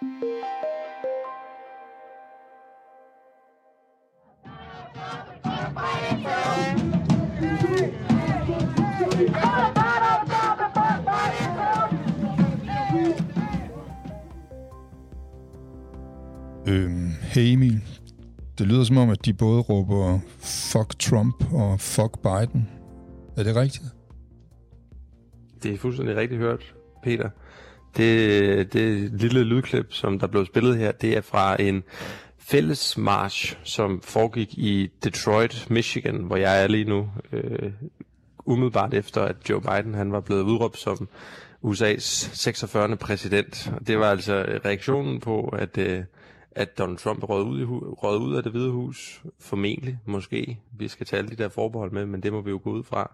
Øhm, hey Emil, det lyder som om, at de både råber fuck Trump og fuck Biden. Er det rigtigt? Det er fuldstændig rigtigt hørt, Peter. Det, det lille lydklip, som der blev spillet her, det er fra en fælles march, som foregik i Detroit, Michigan, hvor jeg er lige nu. Øh, umiddelbart efter, at Joe Biden han var blevet udråbt som USA's 46. præsident. Det var altså reaktionen på, at, øh, at Donald Trump rød ud, i rød ud af det hvide hus. Formentlig, måske. Vi skal tage alle de der forbehold med, men det må vi jo gå ud fra.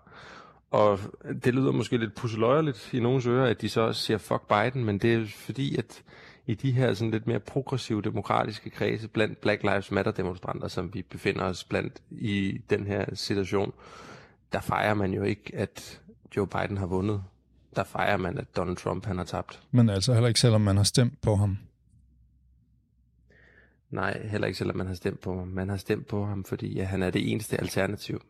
Og det lyder måske lidt pusseløjerligt i nogens ører, at de så siger fuck Biden, men det er fordi, at i de her sådan lidt mere progressive demokratiske kredse blandt Black Lives Matter demonstranter, som vi befinder os blandt i den her situation, der fejrer man jo ikke, at Joe Biden har vundet. Der fejrer man, at Donald Trump han har tabt. Men altså heller ikke selvom man har stemt på ham. Nej, heller ikke selvom man har stemt på ham. Man har stemt på ham, fordi ja, han er det eneste alternativ.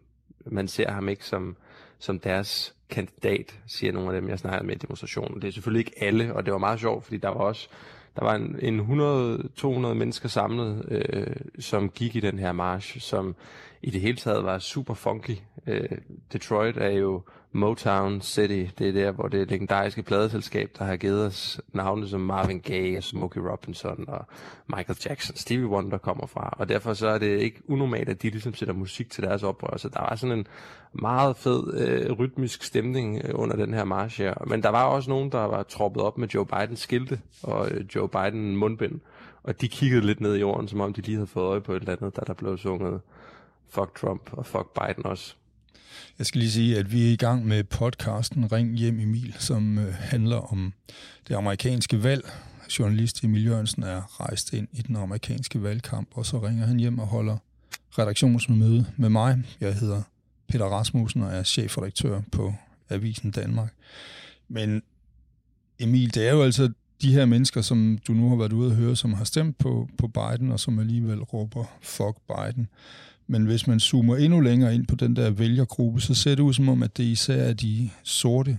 Man ser ham ikke som, som deres kandidat, siger nogle af dem, jeg snakkede med i demonstrationen. Det er selvfølgelig ikke alle, og det var meget sjovt, fordi der var også der var en, en 100-200 mennesker samlet, øh, som gik i den her march, som i det hele taget var super funky. Øh, Detroit er jo Motown City. Det er der, hvor det legendariske pladeselskab, der har givet os navne som Marvin Gaye, Smokey Robinson og Michael Jackson, Stevie Wonder kommer fra. Og derfor så er det ikke unormalt, at de ligesom sætter musik til deres oprør. Så der var sådan en meget fed øh, rytmisk stemning øh, under den her march her. Men der var også nogen, der var troppet op med Joe Biden skilte og øh, Joe Biden mundbind. Og de kiggede lidt ned i jorden, som om de lige havde fået øje på et eller andet, da der blev sunget fuck Trump og fuck Biden også. Jeg skal lige sige, at vi er i gang med podcasten Ring hjem Emil, som øh, handler om det amerikanske valg. Journalist Emil Jørgensen er rejst ind i den amerikanske valgkamp, og så ringer han hjem og holder redaktionsmøde med mig. Jeg hedder Peter Rasmussen og er chefredaktør på Avisen Danmark. Men Emil, det er jo altså de her mennesker, som du nu har været ude at høre, som har stemt på, på Biden, og som alligevel råber fuck Biden. Men hvis man zoomer endnu længere ind på den der vælgergruppe, så ser det ud som om, at det især er de sorte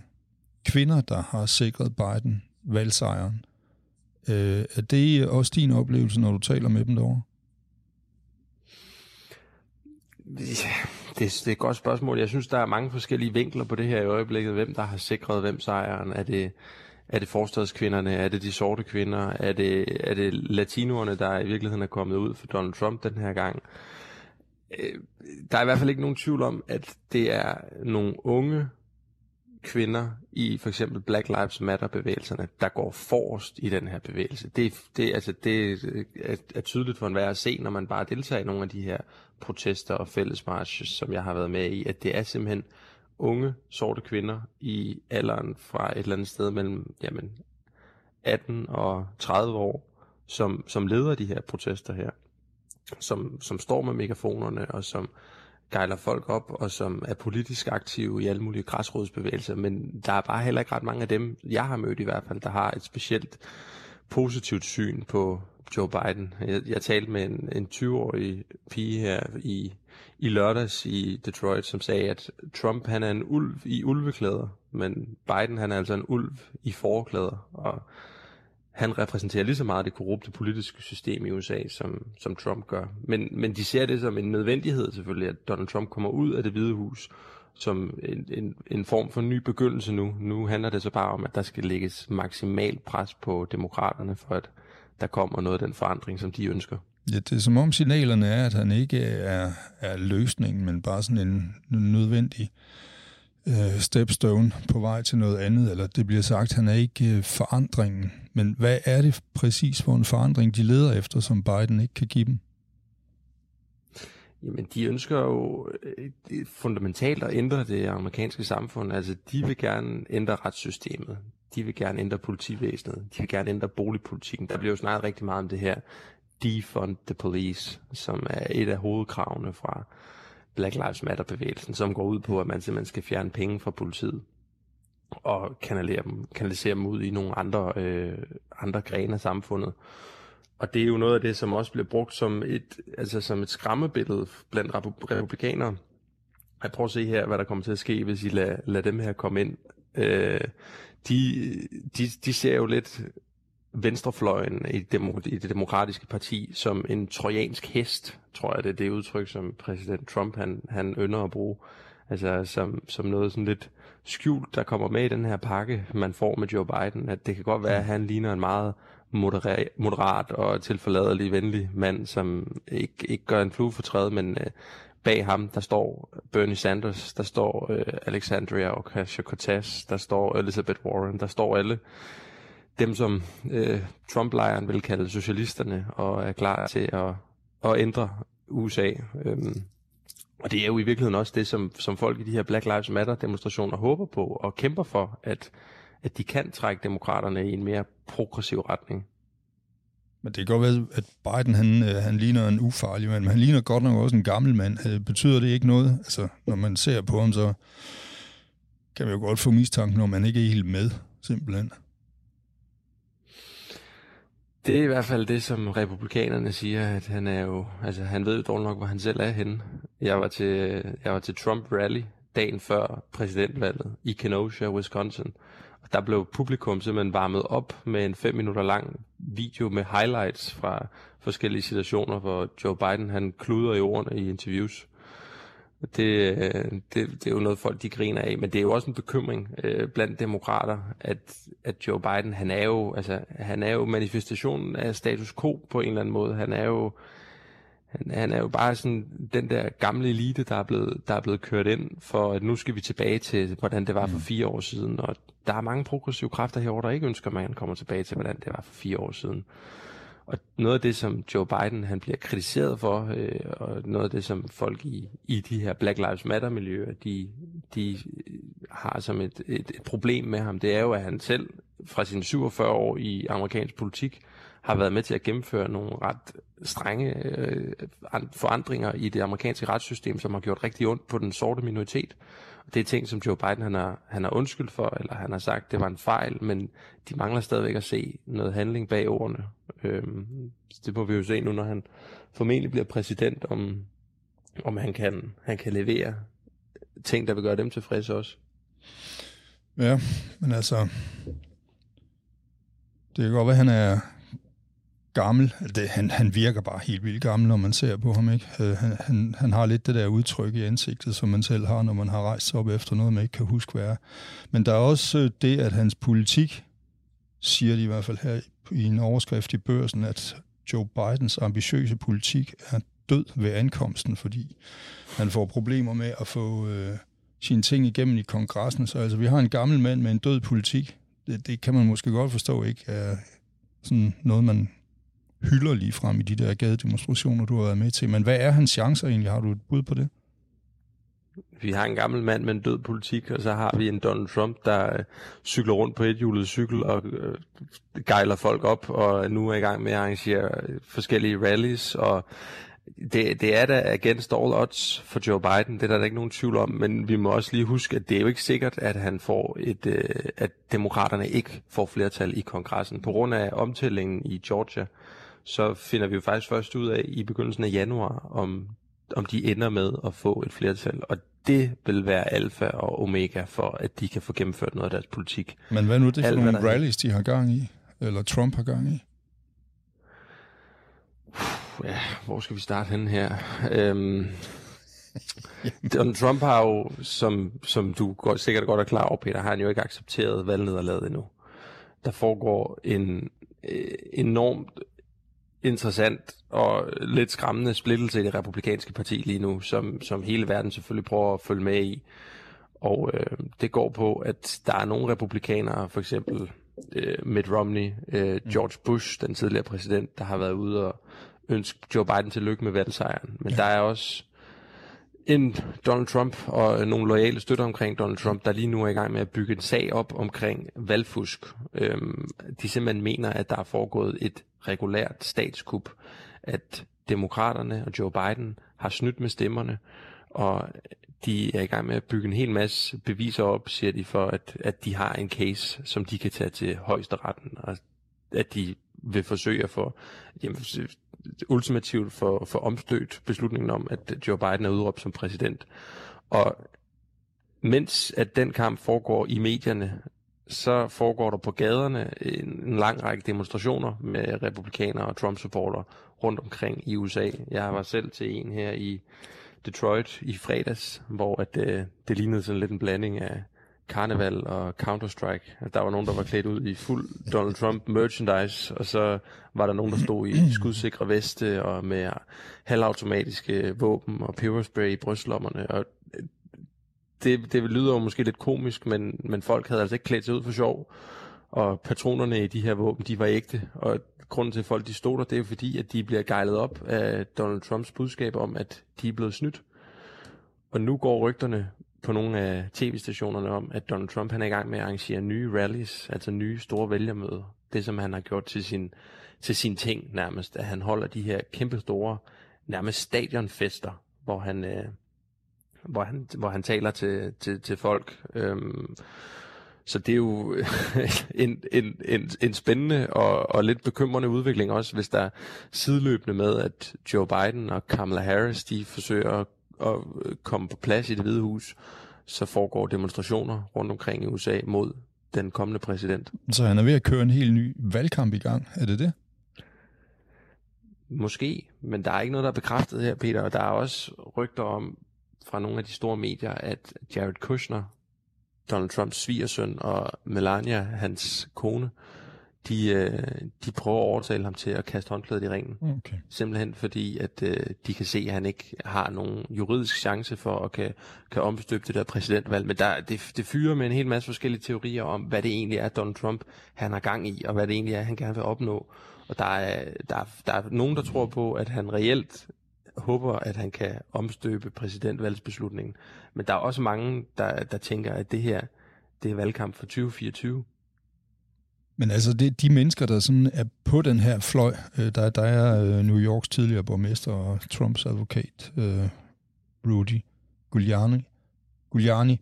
kvinder, der har sikret Biden valgsejren. Øh, er det også din oplevelse, når du taler med dem derovre? Ja, det, det er et godt spørgsmål. Jeg synes, der er mange forskellige vinkler på det her i øjeblikket. Hvem der har sikret hvem sejren? Er det, er det forstadskvinderne? Er det de sorte kvinder? Er det, er det latinoerne, der i virkeligheden er kommet ud for Donald Trump den her gang? Øh, Øh, der er i hvert fald ikke nogen tvivl om, at det er nogle unge kvinder i for eksempel Black Lives Matter bevægelserne, der går forrest i den her bevægelse. Det, det, altså, det øh, er, er tydeligt for enhver at se, når man bare deltager i nogle af de her protester og fællesmarches, som jeg har været med i, at det er simpelthen unge sorte kvinder i alderen fra et eller andet sted mellem jamen, 18 og 30 år, som, som leder de her protester her som, som står med megafonerne og som gejler folk op og som er politisk aktive i alle mulige græsrodsbevægelser, men der er bare heller ikke ret mange af dem, jeg har mødt i hvert fald, der har et specielt positivt syn på Joe Biden. Jeg, jeg talte med en, en 20-årig pige her i, i lørdags i Detroit, som sagde, at Trump han er en ulv i ulveklæder, men Biden han er altså en ulv i forklæder, og han repræsenterer lige så meget det korrupte politiske system i USA, som, som Trump gør. Men, men de ser det som en nødvendighed selvfølgelig, at Donald Trump kommer ud af det hvide hus som en, en, en form for ny begyndelse nu. Nu handler det så bare om, at der skal lægges maksimal pres på demokraterne, for at der kommer noget af den forandring, som de ønsker. Ja, det er som om signalerne er, at han ikke er, er løsningen, men bare sådan en nødvendig øh, Øh, stepstone på vej til noget andet, eller det bliver sagt, han er ikke øh, forandringen. Men hvad er det præcis for en forandring, de leder efter, som Biden ikke kan give dem? Jamen, de ønsker jo øh, fundamentalt at ændre det amerikanske samfund. Altså, de vil gerne ændre retssystemet. De vil gerne ændre politivæsenet. De vil gerne ændre boligpolitikken. Der bliver jo snakket rigtig meget om det her defund the police, som er et af hovedkravene fra Black Lives Matter-bevægelsen, som går ud på, at man simpelthen skal fjerne penge fra politiet. og kanalisere dem, kanalisere dem ud i nogle andre, øh, andre grene af samfundet. Og det er jo noget af det, som også bliver brugt som et, altså som et skræmmebillede blandt republikanere. Jeg prøver at se her, hvad der kommer til at ske, hvis I lader, lader dem her komme ind. Øh, de, de, de ser jo lidt venstrefløjen i, demo, i det demokratiske parti som en trojansk hest, tror jeg det er det udtryk, som præsident Trump han, han ynder at bruge. Altså som, som noget sådan lidt skjult, der kommer med i den her pakke, man får med Joe Biden. At det kan godt være, at han ligner en meget moderat, moderat og tilforladelig venlig mand, som ikke, ikke gør en flue for træet, men øh, bag ham, der står Bernie Sanders, der står øh, Alexandria Ocasio-Cortez, der står Elizabeth Warren, der står alle dem, som øh, Trump-lejren vil kalde socialisterne, og er klar til at, at ændre USA. Øhm, og det er jo i virkeligheden også det, som, som folk i de her Black Lives Matter-demonstrationer håber på og kæmper for, at, at de kan trække demokraterne i en mere progressiv retning. Men det kan godt være, at Biden han, øh, han ligner en ufarlig mand, men han ligner godt nok også en gammel mand. Øh, betyder det ikke noget? Altså, når man ser på ham, så kan man jo godt få mistanken, når man ikke er helt med, simpelthen. Det er i hvert fald det, som republikanerne siger, at han er jo, altså han ved jo dårligt nok, hvor han selv er henne. Jeg var til, jeg var til Trump Rally dagen før præsidentvalget i Kenosha, Wisconsin. Og der blev publikum simpelthen varmet op med en fem minutter lang video med highlights fra forskellige situationer, hvor Joe Biden han kluder i ordene i interviews. Det, det, det er jo noget, folk de griner af, men det er jo også en bekymring øh, blandt demokrater, at, at Joe Biden, han er, jo, altså, han er jo manifestationen af status quo på en eller anden måde. Han er jo, han, han er jo bare sådan den der gamle elite, der er, blevet, der er blevet kørt ind for, at nu skal vi tilbage til, hvordan det var for mm. fire år siden. Og der er mange progressive kræfter herovre, der ikke ønsker, at man kommer tilbage til, hvordan det var for fire år siden. Og noget af det, som Joe Biden han bliver kritiseret for, øh, og noget af det, som folk i, i de her Black Lives Matter-miljøer, de, de øh, har som et, et, et problem med ham, det er jo, at han selv fra sine 47 år i amerikansk politik har været med til at gennemføre nogle ret strenge øh, forandringer i det amerikanske retssystem, som har gjort rigtig ondt på den sorte minoritet. Og det er ting, som Joe Biden han har, han har undskyldt for, eller han har sagt, det var en fejl, men de mangler stadigvæk at se noget handling bag ordene. Øhm, det må vi jo se nu, når han formentlig bliver præsident, om, om han, kan, han kan levere ting, der vil gøre dem tilfredse også. Ja, men altså, det kan godt være, at han er gammel. Altså, det, han, han virker bare helt vildt gammel, når man ser på ham. Ikke? Øh, han, han, han har lidt det der udtryk i ansigtet, som man selv har, når man har rejst sig op efter noget, man ikke kan huske, hvad er. Men der er også øh, det, at hans politik, siger de i hvert fald her i en overskrift i børsen, at Joe Bidens ambitiøse politik er død ved ankomsten, fordi han får problemer med at få øh, sine ting igennem i kongressen. Så altså, vi har en gammel mand med en død politik. Det, det kan man måske godt forstå ikke er sådan noget, man hylder lige frem i de der gadedemonstrationer, du har været med til. Men hvad er hans chancer egentlig? Har du et bud på det? Vi har en gammel mand med en død politik, og så har vi en Donald Trump, der øh, cykler rundt på et hjulet cykel og øh, gejler folk op, og nu er i gang med at arrangere øh, forskellige rallies, og det, det er da against all odds for Joe Biden, det er der, der ikke nogen tvivl om, men vi må også lige huske, at det er jo ikke sikkert, at han får et, øh, at demokraterne ikke får flertal i kongressen. På grund af omtællingen i Georgia, så finder vi jo faktisk først ud af i begyndelsen af januar, om, om de ender med at få et flertal. Og det vil være alfa og omega for, at de kan få gennemført noget af deres politik. Men hvad nu det for Alt, nogle rallies, de har gang i? Eller Trump har gang i? Ja, hvor skal vi starte henne her? Øhm, Donald Trump har jo, som, som du godt, sikkert godt er klar over, Peter, har han jo ikke accepteret valgnederlaget endnu. Der foregår en øh, enormt interessant og lidt skræmmende splittelse i det republikanske parti lige nu, som, som hele verden selvfølgelig prøver at følge med i. Og øh, det går på, at der er nogle republikanere, for eksempel øh, Mitt Romney, øh, George Bush, den tidligere præsident, der har været ude og ønske Joe Biden til lykke med valgsejren. Men ja. der er også end Donald Trump og øh, nogle loyale støtter omkring Donald Trump, der lige nu er i gang med at bygge en sag op omkring valgfusk. Øhm, de simpelthen mener, at der er foregået et regulært statskup, at demokraterne og Joe Biden har snydt med stemmerne, og de er i gang med at bygge en hel masse beviser op, siger de, for at, at de har en case, som de kan tage til højesteretten, og at de vil forsøge at få jamen, ultimativt for, for omstødt beslutningen om, at Joe Biden er udråbt som præsident. Og mens at den kamp foregår i medierne, så foregår der på gaderne en, en lang række demonstrationer med republikanere og Trump-supporter rundt omkring i USA. Jeg var selv til en her i Detroit i fredags, hvor at, øh, det lignede sådan lidt en blanding af Carnival og Counter-Strike. Der var nogen, der var klædt ud i fuld Donald Trump merchandise, og så var der nogen, der stod i skudsikre veste og med halvautomatiske våben og peberspray i brystlommerne. Og øh, det, det lyder jo måske lidt komisk, men, men folk havde altså ikke klædt sig ud for sjov. Og patronerne i de her våben, de var ægte. Og grunden til, at folk de stod der, det er jo fordi, at de bliver gejlet op af Donald Trumps budskab om, at de er blevet snydt. Og nu går rygterne på nogle af tv-stationerne om, at Donald Trump han er i gang med at arrangere nye rallies, altså nye store vælgermøder. Det, som han har gjort til sin, til sin ting nærmest, at han holder de her kæmpe store, nærmest stadionfester, hvor han, øh, hvor han, hvor han taler til, til, til folk. Øhm, så det er jo en, en, en, en spændende og, og lidt bekymrende udvikling også, hvis der sideløbende med, at Joe Biden og Kamala Harris, de forsøger at, at komme på plads i det hvide hus, så foregår demonstrationer rundt omkring i USA mod den kommende præsident. Så han er ved at køre en helt ny valgkamp i gang, er det det? Måske, men der er ikke noget, der er bekræftet her, Peter, og der er også rygter om fra nogle af de store medier, at Jared Kushner, Donald Trumps svigersøn og Melania, hans kone, de, øh, de prøver at overtale ham til at kaste håndklædet i ringen. Okay. Simpelthen fordi, at øh, de kan se, at han ikke har nogen juridisk chance for at kan, kan omstøbe det der præsidentvalg. Men der, det, det fyrer med en hel masse forskellige teorier om, hvad det egentlig er, Donald Trump han har gang i, og hvad det egentlig er, han gerne vil opnå. Og der er, der, der er nogen, der tror på, at han reelt håber, at han kan omstøbe præsidentvalgsbeslutningen. Men der er også mange, der, der tænker, at det her det er valgkamp for 2024. Men altså, det, de mennesker, der sådan er på den her fløj, øh, der, der er øh, New Yorks tidligere borgmester og Trumps advokat, øh, Rudy Giuliani. Giuliani.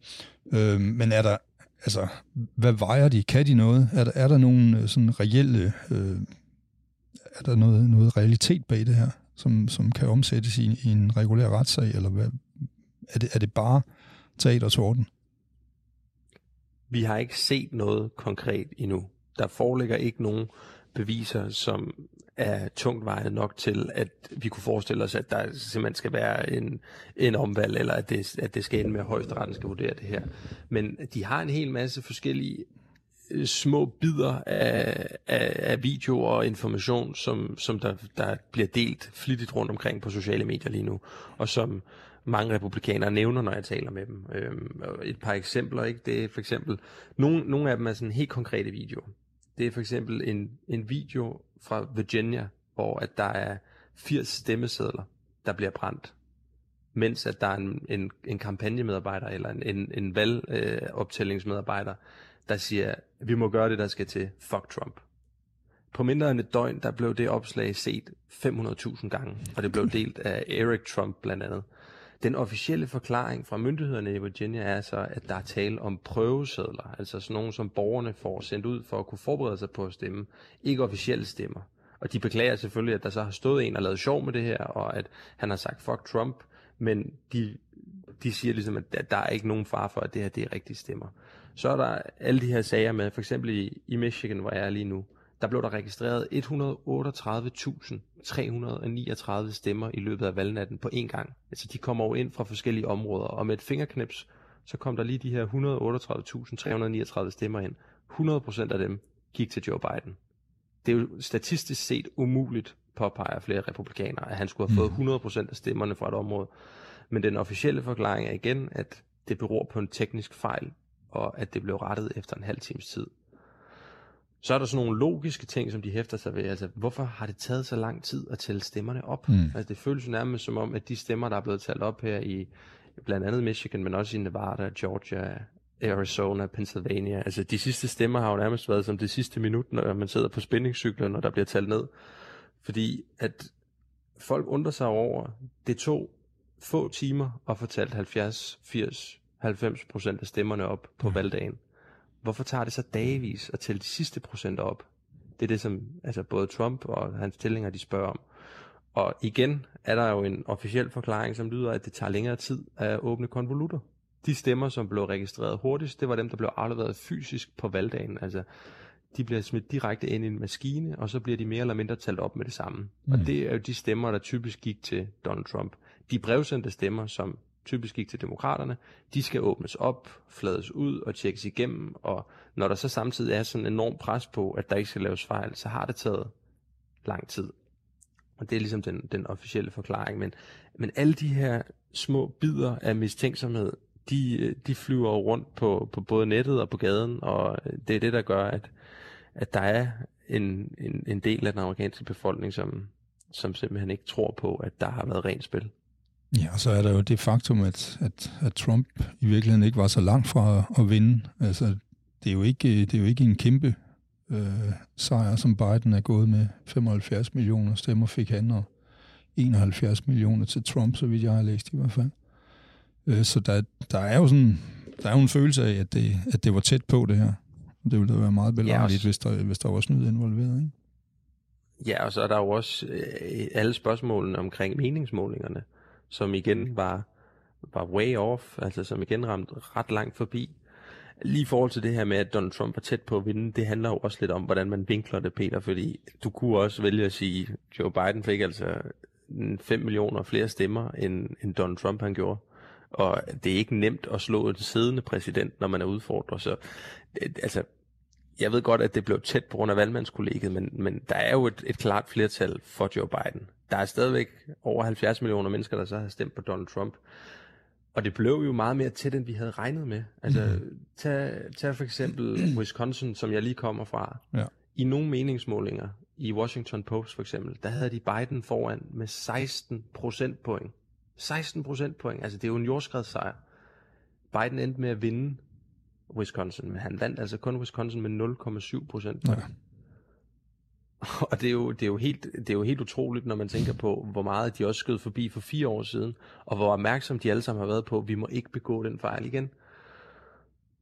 Øh, men er der, altså, hvad vejer de? Kan de noget? Er der, er der nogen øh, sådan reelle, øh, er der noget, noget realitet bag det her? som, som kan omsættes i, i en regulær retssag, eller hvad, er, det, er det bare teater torden? Vi har ikke set noget konkret endnu. Der foreligger ikke nogen beviser, som er tungt vejet nok til, at vi kunne forestille os, at der simpelthen skal være en, en omvalg, eller at det, at det skal ende med, at højesteretten skal vurdere det her. Men de har en hel masse forskellige øh, små bidder af, af, af video og information, som, som der, der bliver delt flittigt rundt omkring på sociale medier lige nu, og som mange republikanere nævner, når jeg taler med dem. Øhm, et par eksempler, ikke? det er for eksempel, nogle, nogle af dem er sådan helt konkrete videoer. Det er for eksempel en, en video fra Virginia, hvor at der er 80 stemmesedler, der bliver brændt mens at der er en, en, en kampagnemedarbejder eller en, en, en valgoptællingsmedarbejder, øh, der siger, vi må gøre det, der skal til. Fuck Trump. På mindre end et døgn, der blev det opslag set 500.000 gange, og det blev delt af Eric Trump blandt andet. Den officielle forklaring fra myndighederne i Virginia er så, at der er tale om prøvesedler, altså sådan nogle, som borgerne får sendt ud for at kunne forberede sig på at stemme, ikke officielle stemmer. Og de beklager selvfølgelig, at der så har stået en og lavet sjov med det her, og at han har sagt fuck Trump, men de, de siger ligesom, at der er ikke nogen far for, at det her det er rigtige stemmer. Så er der alle de her sager med, for eksempel i, i Michigan, hvor jeg er lige nu, der blev der registreret 138.339 stemmer i løbet af valgnatten på én gang. Altså de kommer jo ind fra forskellige områder, og med et fingerknips, så kom der lige de her 138.339 stemmer ind. 100% af dem gik til Joe Biden. Det er jo statistisk set umuligt, påpeger flere republikanere, at han skulle have fået 100% mm. af stemmerne fra et område. Men den officielle forklaring er igen, at det beror på en teknisk fejl og at det blev rettet efter en halv times tid. Så er der sådan nogle logiske ting, som de hæfter sig ved. Altså, hvorfor har det taget så lang tid at tælle stemmerne op? Mm. Altså, det føles nærmest som om, at de stemmer, der er blevet talt op her i blandt andet Michigan, men også i Nevada, Georgia, Arizona, Pennsylvania. Altså, de sidste stemmer har jo nærmest været som det sidste minut, når man sidder på spændingscyklen, når der bliver talt ned. Fordi at folk undrer sig over, det tog få timer og få talt 70, 80, 90 procent af stemmerne op på valgdagen. Hvorfor tager det så dagevis at tælle de sidste procenter op? Det er det, som altså både Trump og hans tilhængere, de spørger om. Og igen er der jo en officiel forklaring, som lyder, at det tager længere tid at åbne konvolutter. De stemmer, som blev registreret hurtigst, det var dem, der blev afleveret fysisk på valgdagen. Altså, de bliver smidt direkte ind i en maskine, og så bliver de mere eller mindre talt op med det samme. Mm. Og det er jo de stemmer, der typisk gik til Donald Trump. De brevsendte stemmer, som typisk gik til demokraterne, de skal åbnes op, flades ud og tjekkes igennem, og når der så samtidig er sådan en enorm pres på, at der ikke skal laves fejl, så har det taget lang tid. Og det er ligesom den, den officielle forklaring. Men, men alle de her små bidder af mistænksomhed, de, de flyver rundt på, på både nettet og på gaden, og det er det, der gør, at, at der er en, en, en del af den amerikanske befolkning, som, som simpelthen ikke tror på, at der har været rent spil. Ja, og så er der jo det faktum, at, at, at Trump i virkeligheden ikke var så langt fra at vinde. Altså, det er jo ikke, det er jo ikke en kæmpe øh, sejr, som Biden er gået med. 75 millioner stemmer fik han, og 71 millioner til Trump, så vidt jeg har læst i hvert fald. Øh, så der, der er jo sådan, der er jo en følelse af, at det, at det var tæt på det her. Det ville da være meget belejligt, ja, hvis, der, hvis der var snyd involveret, ikke? Ja, og så er der jo også øh, alle spørgsmålene omkring meningsmålingerne som igen var, var way off, altså som igen ramte ret langt forbi. Lige i forhold til det her med, at Donald Trump var tæt på at vinde, det handler jo også lidt om, hvordan man vinkler det, Peter, fordi du kunne også vælge at sige, Joe Biden fik altså 5 millioner flere stemmer, end, end Donald Trump han gjorde. Og det er ikke nemt at slå en siddende præsident, når man er udfordret. Så altså, jeg ved godt, at det blev tæt på grund af valgmandskollegiet, men, men der er jo et, et klart flertal for Joe Biden der er stadigvæk over 70 millioner mennesker, der så har stemt på Donald Trump. Og det blev jo meget mere tæt, end vi havde regnet med. Altså, mm. tag, tag for eksempel Wisconsin, som jeg lige kommer fra. Ja. I nogle meningsmålinger, i Washington Post for eksempel, der havde de Biden foran med 16 procentpoint. 16 procentpoint, altså det er jo en jordskredssejr. Biden endte med at vinde Wisconsin, men han vandt altså kun Wisconsin med 0,7 procent. Ja. Og det er, jo, det, er jo helt, det er jo helt utroligt, når man tænker på, hvor meget de også skød forbi for fire år siden, og hvor opmærksom de alle sammen har været på, at vi må ikke begå den fejl igen.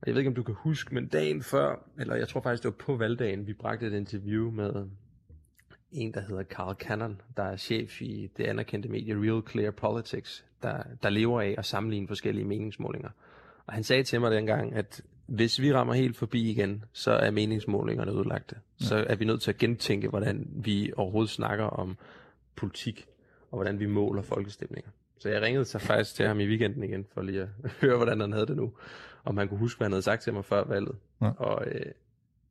Jeg ved ikke, om du kan huske, men dagen før, eller jeg tror faktisk, det var på valgdagen, vi bragte et interview med en, der hedder Carl Cannon, der er chef i det anerkendte medie Real Clear Politics, der, der lever af at sammenligne forskellige meningsmålinger. Og han sagde til mig dengang, at hvis vi rammer helt forbi igen, så er meningsmålingerne udlagte. Ja. Så er vi nødt til at gentænke, hvordan vi overhovedet snakker om politik, og hvordan vi måler folkestemninger. Så jeg ringede så faktisk til ham i weekenden igen, for lige at høre, hvordan han havde det nu. Om han kunne huske, hvad han havde sagt til mig før valget. Ja. Og øh,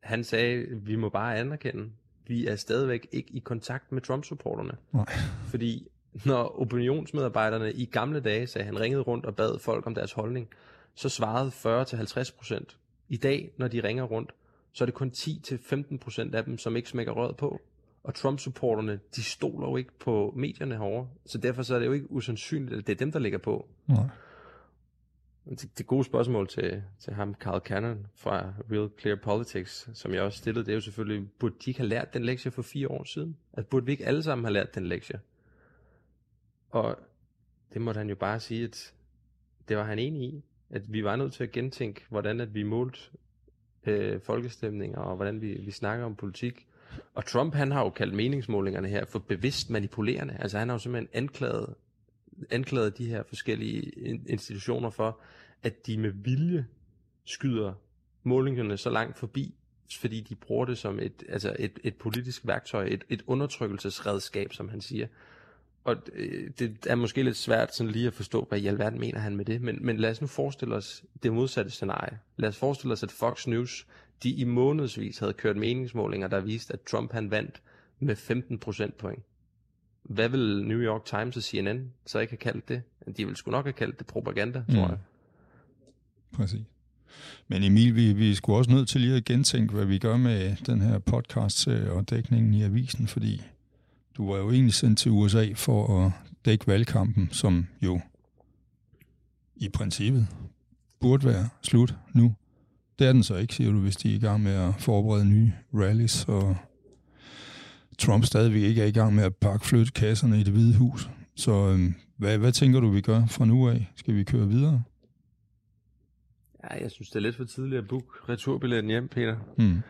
han sagde, vi må bare anerkende, vi er stadigvæk ikke i kontakt med Trump-supporterne. Nej. Fordi når opinionsmedarbejderne i gamle dage sagde, han ringede rundt og bad folk om deres holdning, så svarede 40-50 procent. I dag, når de ringer rundt, så er det kun 10-15 procent af dem, som ikke smækker røret på. Og Trump-supporterne, de stoler jo ikke på medierne herovre. Så derfor så er det jo ikke usandsynligt, at det er dem, der ligger på. Nej. Det, det gode spørgsmål til, til ham, Carl Cannon fra Real Clear Politics, som jeg også stillede, det er jo selvfølgelig, burde de ikke have lært den lektie for fire år siden? At burde vi ikke alle sammen have lært den lektie? Og det måtte han jo bare sige, at det var han enig i at vi var nødt til at gentænke, hvordan at vi målte øh, folkestemninger, og hvordan vi, vi snakker om politik. Og Trump, han har jo kaldt meningsmålingerne her for bevidst manipulerende. Altså han har jo simpelthen anklaget, anklaget de her forskellige institutioner for, at de med vilje skyder målingerne så langt forbi, fordi de bruger det som et, altså et, et politisk værktøj, et, et undertrykkelsesredskab, som han siger. Og øh, det er måske lidt svært sådan lige at forstå, hvad i alverden mener han med det, men, men lad os nu forestille os det modsatte scenarie. Lad os forestille os, at Fox News, de i månedsvis havde kørt meningsmålinger, der viste, at Trump han vandt med 15 procentpoint. Hvad vil New York Times og CNN så ikke have kaldt det? De vil sgu nok have kaldt det propaganda, tror mm. jeg. Præcis. Men Emil, vi, vi skulle også nødt til lige at gentænke, hvad vi gør med den her podcast og dækningen i avisen, fordi du var jo egentlig sendt til USA for at dække valgkampen, som jo i princippet burde være slut nu. Det er den så ikke, siger du, hvis de er i gang med at forberede nye rallies, og Trump stadigvæk ikke er i gang med at pakke flytte kasserne i det hvide hus. Så øhm, Hvad, hvad tænker du, vi gør fra nu af? Skal vi køre videre? Ja, jeg synes, det er lidt for tidligt at booke returbilletten hjem, Peter. Hmm.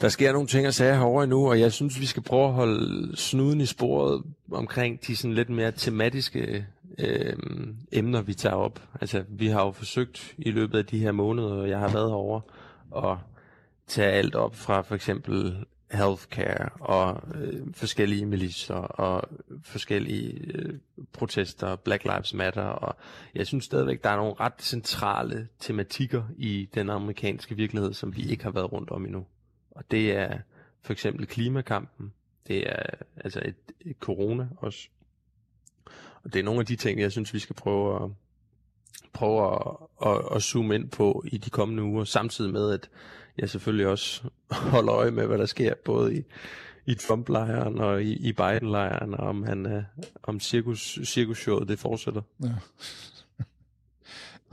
Der sker nogle ting og sager herovre endnu, og jeg synes, vi skal prøve at holde snuden i sporet omkring de sådan lidt mere tematiske øh, emner, vi tager op. Altså, vi har jo forsøgt i løbet af de her måneder, jeg har været herovre, at tage alt op fra for eksempel healthcare og øh, forskellige miliser og forskellige øh, protester, Black Lives Matter, og jeg synes stadigvæk, der er nogle ret centrale tematikker i den amerikanske virkelighed, som vi ikke har været rundt om endnu. Og det er for eksempel klimakampen, det er altså et, et corona også. Og det er nogle af de ting, jeg synes, vi skal prøve at, prøve at, at, at zoome ind på i de kommende uger, samtidig med, at jeg selvfølgelig også holder øje med, hvad der sker, både i, i Trump-lejren og i, i Biden-lejren, og om, han, øh, om cirkus, cirkusshowet det fortsætter. Ja.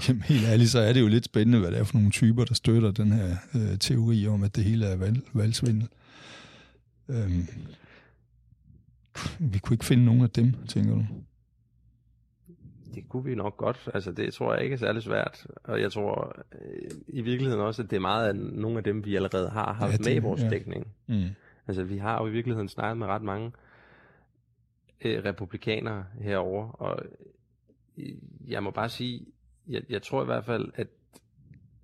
Jamen helt ærligt, så er det jo lidt spændende, hvad det er for nogle typer, der støtter den her øh, teori om, at det hele er valg, valgsvindel. Øhm, vi kunne ikke finde nogen af dem, tænker du? Det kunne vi nok godt. Altså, det tror jeg ikke er særlig svært. Og jeg tror øh, i virkeligheden også, at det er meget af nogle af dem, vi allerede har haft ja, det, med i vores ja. dækning. Mm. Altså, vi har jo i virkeligheden snakket med ret mange øh, republikanere herover og øh, jeg må bare sige, jeg, jeg tror i hvert fald, at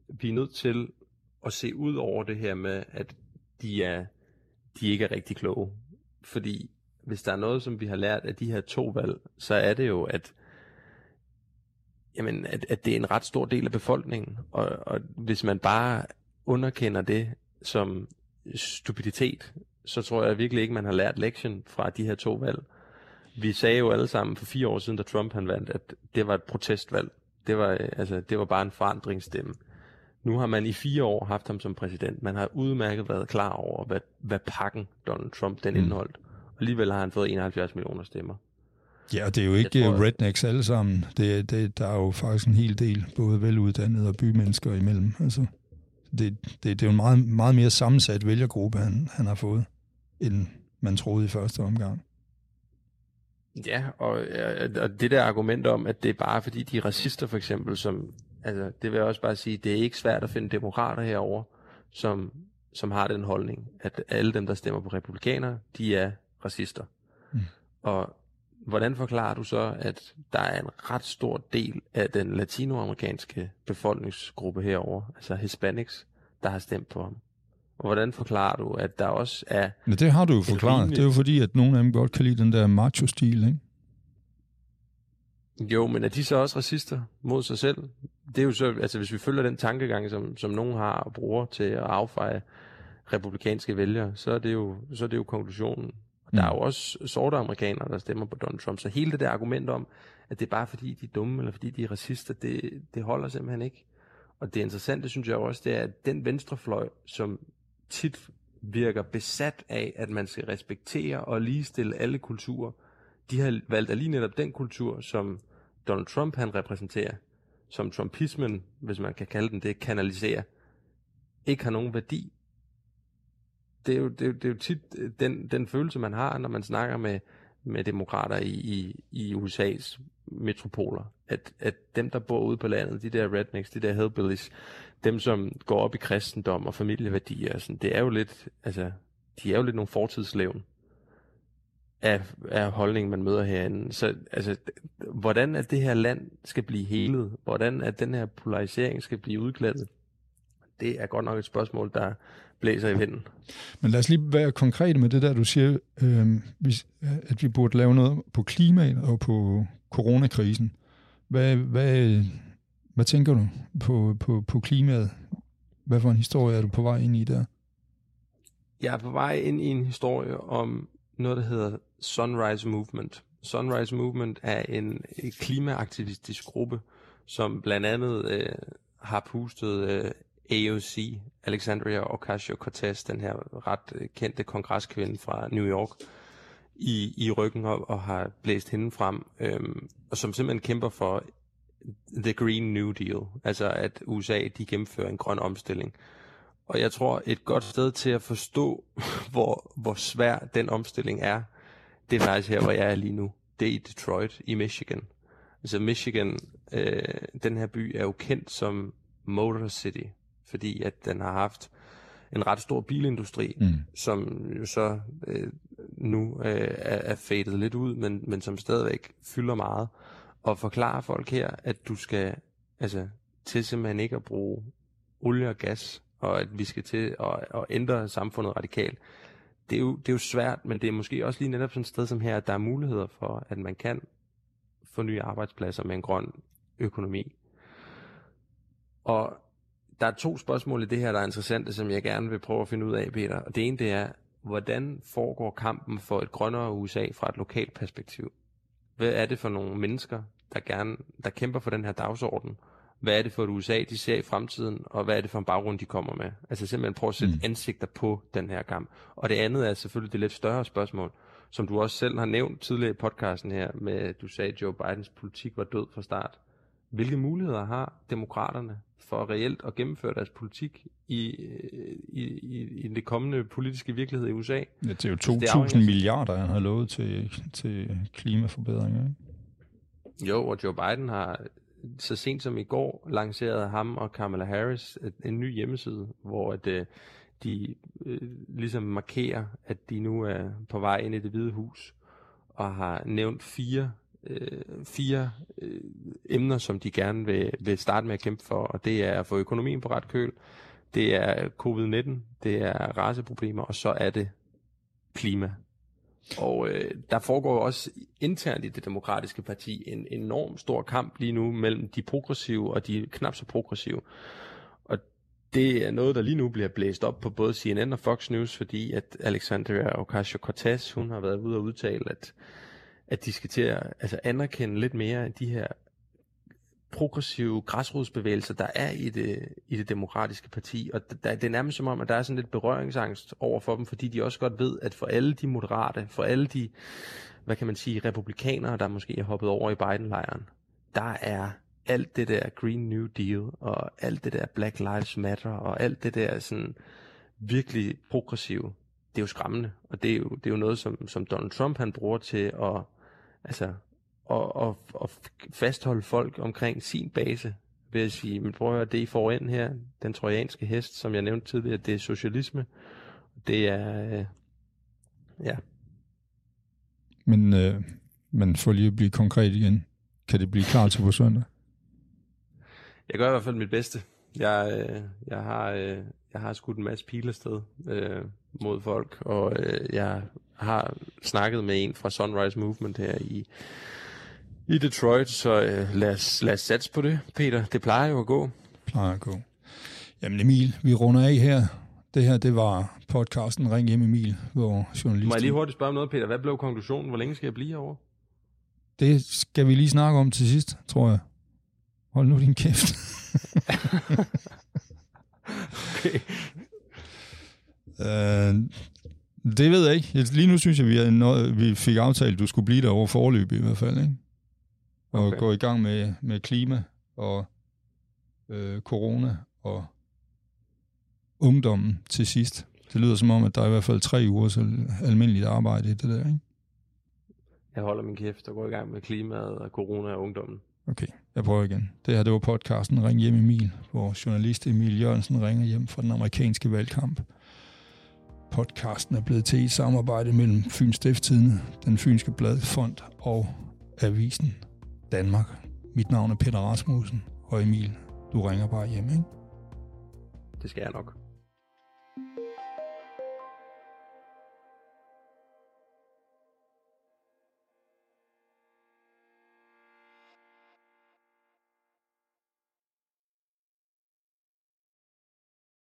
vi er nødt til at se ud over det her med, at de, er, de ikke er rigtig kloge. Fordi hvis der er noget, som vi har lært af de her to valg, så er det jo, at, jamen, at, at det er en ret stor del af befolkningen. Og, og hvis man bare underkender det som stupiditet, så tror jeg virkelig ikke, man har lært lektion fra de her to valg. Vi sagde jo alle sammen for fire år siden, da Trump han vandt, at det var et protestvalg. Det var, øh, altså, det var bare en forandringsstemme. Nu har man i fire år haft ham som præsident. Man har udmærket været klar over, hvad, hvad pakken Donald Trump den mm. indholdt. Og alligevel har han fået 71 millioner stemmer. Ja, og det er jo ikke tror, rednecks alle sammen. Det, det, der er jo faktisk en hel del, både veluddannede og bymennesker imellem. Altså, det, det, det er jo en meget, meget mere sammensat vælgergruppe, han, han har fået, end man troede i første omgang. Ja, og, og det der argument om, at det er bare fordi de er racister for eksempel, som, altså det vil jeg også bare sige, det er ikke svært at finde demokrater herover, som, som har den holdning, at alle dem, der stemmer på republikanere, de er racister. Mm. Og hvordan forklarer du så, at der er en ret stor del af den latinoamerikanske befolkningsgruppe herover, altså Hispanics, der har stemt på ham? Og hvordan forklarer du, at der også er... Men det har du jo forklaret. Rimeligt... Det er jo fordi, at nogle af dem godt kan lide den der macho-stil, ikke? Jo, men er de så også racister mod sig selv? Det er jo så, altså hvis vi følger den tankegang, som, som nogen har og bruger til at affeje republikanske vælgere, så er det jo, så er det jo konklusionen. Og der er jo mm. også sorte amerikanere, der stemmer på Donald Trump. Så hele det der argument om, at det er bare fordi, de er dumme, eller fordi de er racister, det, det holder simpelthen ikke. Og det interessante, synes jeg også, det er, at den venstrefløj, som tit virker besat af, at man skal respektere og ligestille alle kulturer. De har valgt lige netop den kultur, som Donald Trump han repræsenterer, som trumpismen, hvis man kan kalde den det, kanaliserer, ikke har nogen værdi. Det er jo, det er jo, det er jo tit øh, den, den følelse, man har, når man snakker med, med demokrater i, i, i USA's metropoler. At, at dem, der bor ude på landet, de der rednecks, de der hillbillies, dem, som går op i kristendom og familieværdier, sådan, det er jo lidt, altså, de er jo lidt nogle fortidslevn af, af holdningen, man møder herinde. Så altså, hvordan at det her land skal blive helet, hvordan at den her polarisering skal blive udglattet? det er godt nok et spørgsmål, der blæser i vinden. Men lad os lige være konkrete med det der, du siger, øh, at vi burde lave noget på klimaet og på coronakrisen. Hvad, hvad, hvad tænker du på, på, på klimaet? Hvad for en historie er du på vej ind i der? Jeg er på vej ind i en historie om noget, der hedder Sunrise Movement. Sunrise Movement er en klimaaktivistisk gruppe, som blandt andet øh, har pustet øh, AOC, Alexandria Ocasio-Cortez, den her ret øh, kendte kongreskvinde fra New York, i, i ryggen og, og har blæst hende frem, øhm, og som simpelthen kæmper for The Green New Deal, altså at USA de gennemfører en grøn omstilling. Og jeg tror, et godt sted til at forstå, hvor, hvor svær den omstilling er, det er faktisk her, hvor jeg er lige nu. det er i Detroit i Michigan. Altså Michigan, øh, den her by er jo kendt som Motor City, fordi at den har haft en ret stor bilindustri, mm. som jo så øh, nu øh, er, er fadet lidt ud, men, men som stadigvæk fylder meget. Og forklare folk her, at du skal altså til simpelthen ikke at bruge olie og gas, og at vi skal til at, at ændre samfundet radikalt. Det er, jo, det er jo svært, men det er måske også lige netop sådan et sted som her, at der er muligheder for, at man kan få nye arbejdspladser med en grøn økonomi. Og der er to spørgsmål i det her, der er interessante, som jeg gerne vil prøve at finde ud af, Peter. Og det ene det er, hvordan foregår kampen for et grønnere USA fra et lokalt perspektiv? Hvad er det for nogle mennesker, der gerne der kæmper for den her dagsorden? Hvad er det for et USA, de ser i fremtiden, og hvad er det for en baggrund, de kommer med? Altså simpelthen prøve at sætte mm. ansigter på den her kamp. Og det andet er selvfølgelig det lidt større spørgsmål, som du også selv har nævnt tidligere i podcasten her, med du sagde, at Joe Bidens politik var død fra start. Hvilke muligheder har demokraterne for reelt at gennemføre deres politik i, i, i, i det kommende politiske virkelighed i USA? Ja, det er jo 2.000 altså, milliarder, han har lovet til, til klimaforbedringer. Ikke? Jo, og Joe Biden har så sent som i går lanceret ham og Kamala Harris en ny hjemmeside, hvor at, øh, de øh, ligesom markerer, at de nu er på vej ind i det hvide hus, og har nævnt fire øh, fire øh, emner, som de gerne vil, vil starte med at kæmpe for, og det er at få økonomien på ret køl, det er covid-19, det er raceproblemer, og så er det klima. Og øh, der foregår jo også internt i det demokratiske parti en enorm stor kamp lige nu mellem de progressive og de knap så progressive. Og det er noget, der lige nu bliver blæst op på både CNN og Fox News, fordi at Alexandria Ocasio-Cortez, hun har været ude og udtale, at at de skal til at altså, anerkende lidt mere af de her progressive græsrodsbevægelser, der er i det, i det demokratiske parti. Og der, det er nærmest som om, at der er sådan lidt berøringsangst over for dem, fordi de også godt ved, at for alle de moderate, for alle de, hvad kan man sige, republikanere, der måske er hoppet over i Biden-lejren, der er alt det der Green New Deal, og alt det der Black Lives Matter, og alt det der sådan virkelig progressive, det er jo skræmmende. Og det er jo, det er jo noget, som, som Donald Trump han bruger til at altså, og, og, og fastholde folk omkring sin base, ved at sige, men prøv at høre, det I får ind her, den trojanske hest, som jeg nævnte tidligere, det er socialisme. Det er, øh, ja. Men, øh, men for lige at blive konkret igen, kan det blive klar til på søndag? Jeg gør i hvert fald mit bedste. Jeg, øh, jeg, har, øh, jeg har skudt en masse pile sted øh, mod folk, og øh, jeg har snakket med en fra Sunrise Movement her i, i Detroit, så øh, lad, os, lad os satse på det, Peter. Det plejer jo at gå. Plejer at gå. Jamen Emil, vi runder af her. Det her, det var podcasten Ring hjem Emil, hvor journalisten... Må jeg lige hurtigt spørge om noget, Peter? Hvad blev konklusionen? Hvor længe skal jeg blive herovre? Det skal vi lige snakke om til sidst, tror jeg. Hold nu din kæft. okay. Uh, det ved jeg ikke. Lige nu synes jeg, vi, er noget, vi fik aftalt, at du skulle blive der over forløb i hvert fald. Ikke? Og okay. gå i gang med, med klima og øh, corona og ungdommen til sidst. Det lyder som om, at der er i hvert fald tre uger almindeligt arbejde i det der, ikke? Jeg holder min kæft og går i gang med klimaet og corona og ungdommen. Okay, jeg prøver igen. Det her, det var podcasten Ring hjem Emil, hvor journalist Emil Jørgensen ringer hjem fra den amerikanske valgkamp. Podcasten er blevet til i samarbejde mellem Fyns Stiftstidende, den Fynske Bladfond og Avisen Danmark. Mit navn er Peter Rasmussen, og Emil, du ringer bare hjem, ikke? Det skal jeg nok.